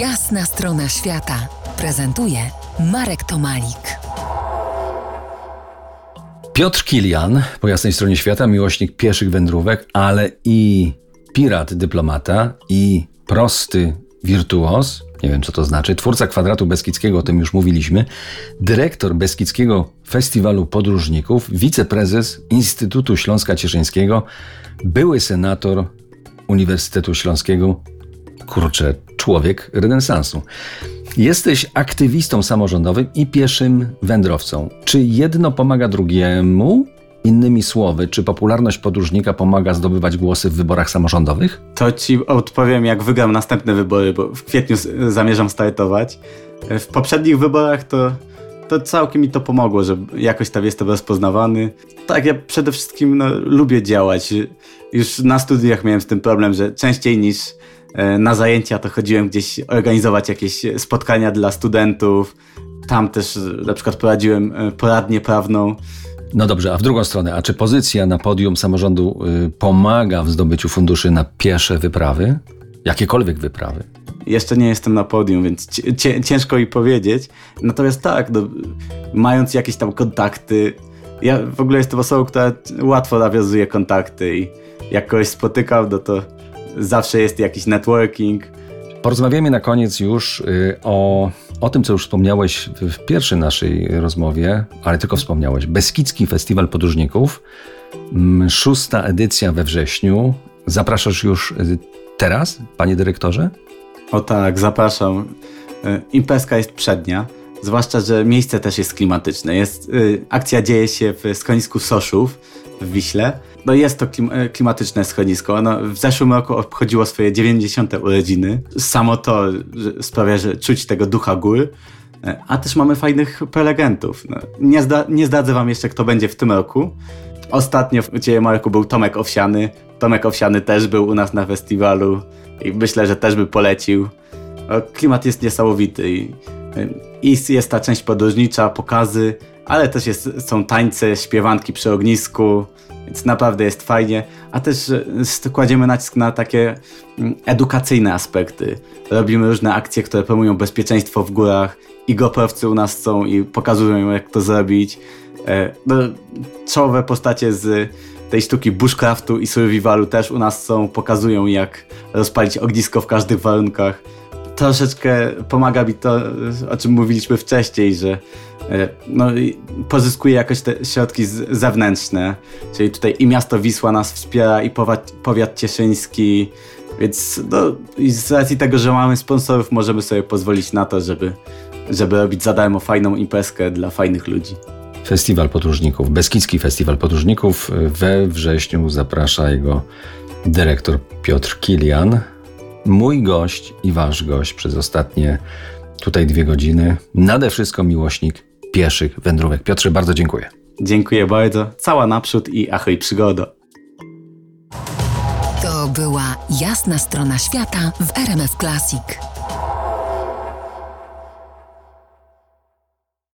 Jasna strona świata prezentuje Marek Tomalik. Piotr Kilian, po jasnej stronie świata, miłośnik pieszych wędrówek, ale i pirat dyplomata, i prosty wirtuos, nie wiem co to znaczy, twórca kwadratu Beskidzkiego, o tym już mówiliśmy, dyrektor Beskidzkiego Festiwalu Podróżników, wiceprezes Instytutu Śląska Cieszyńskiego, były senator Uniwersytetu Śląskiego, kurczę, człowiek renesansu. Jesteś aktywistą samorządowym i pieszym wędrowcą. Czy jedno pomaga drugiemu? Innymi słowy, czy popularność podróżnika pomaga zdobywać głosy w wyborach samorządowych? To ci odpowiem, jak wygram następne wybory, bo w kwietniu zamierzam startować. W poprzednich wyborach to, to całkiem mi to pomogło, że jakoś tam jestem rozpoznawany. Tak, ja przede wszystkim no, lubię działać. Już na studiach miałem z tym problem, że częściej niż na zajęcia to chodziłem gdzieś organizować jakieś spotkania dla studentów. Tam też na przykład prowadziłem e, poradnię prawną. No dobrze, a w drugą stronę, a czy pozycja na podium samorządu y, pomaga w zdobyciu funduszy na piesze wyprawy? Jakiekolwiek wyprawy? Jeszcze nie jestem na podium, więc ciężko mi powiedzieć. Natomiast tak, no, mając jakieś tam kontakty, ja w ogóle jestem osobą, która łatwo nawiązuje kontakty i jak kogoś spotykam, no to zawsze jest jakiś networking. Porozmawiamy na koniec już y, o o tym, co już wspomniałeś w pierwszej naszej rozmowie, ale tylko wspomniałeś. Beskidzki Festiwal Podróżników, mm, szósta edycja we wrześniu. Zapraszasz już y, teraz, panie dyrektorze? O tak, zapraszam. Y, imprezka jest przednia, zwłaszcza, że miejsce też jest klimatyczne. Jest, akcja dzieje się w schronisku Soszów w Wiśle. No jest to klim klimatyczne schronisko. Ono w zeszłym roku obchodziło swoje 90. urodziny. Samo to sprawia, że czuć tego ducha gór. E, a też mamy fajnych prelegentów. No, nie, zda nie zdradzę wam jeszcze, kto będzie w tym roku. Ostatnio w Ciebie Marku był Tomek Owsiany. Tomek Owsiany też był u nas na festiwalu i myślę, że też by polecił. Klimat jest niesamowity i, i jest ta część podróżnicza, pokazy, ale też jest, są tańce, śpiewanki przy ognisku, więc naprawdę jest fajnie. A też kładziemy nacisk na takie mm, edukacyjne aspekty. Robimy różne akcje, które promują bezpieczeństwo w górach i goprowcy u nas są i pokazują jak to zrobić. E, no, czołowe postacie z tej sztuki bushcraftu i survivalu też u nas są, pokazują jak rozpalić ognisko w każdych warunkach troszeczkę pomaga mi to, o czym mówiliśmy wcześniej, że e, no, pozyskuje jakoś te środki zewnętrzne, czyli tutaj i miasto Wisła nas wspiera, i powiat, powiat cieszyński, więc no, z racji tego, że mamy sponsorów, możemy sobie pozwolić na to, żeby, żeby robić za darmo fajną imprezkę dla fajnych ludzi. Festiwal Podróżników, Beskidzki Festiwal Podróżników. We wrześniu zaprasza jego dyrektor Piotr Kilian mój gość i wasz gość przez ostatnie tutaj dwie godziny. Nade wszystko miłośnik pieszych wędrówek. Piotrze, bardzo dziękuję. Dziękuję bardzo. Cała naprzód i ahoj przygoda. To była jasna strona świata w RMF Classic.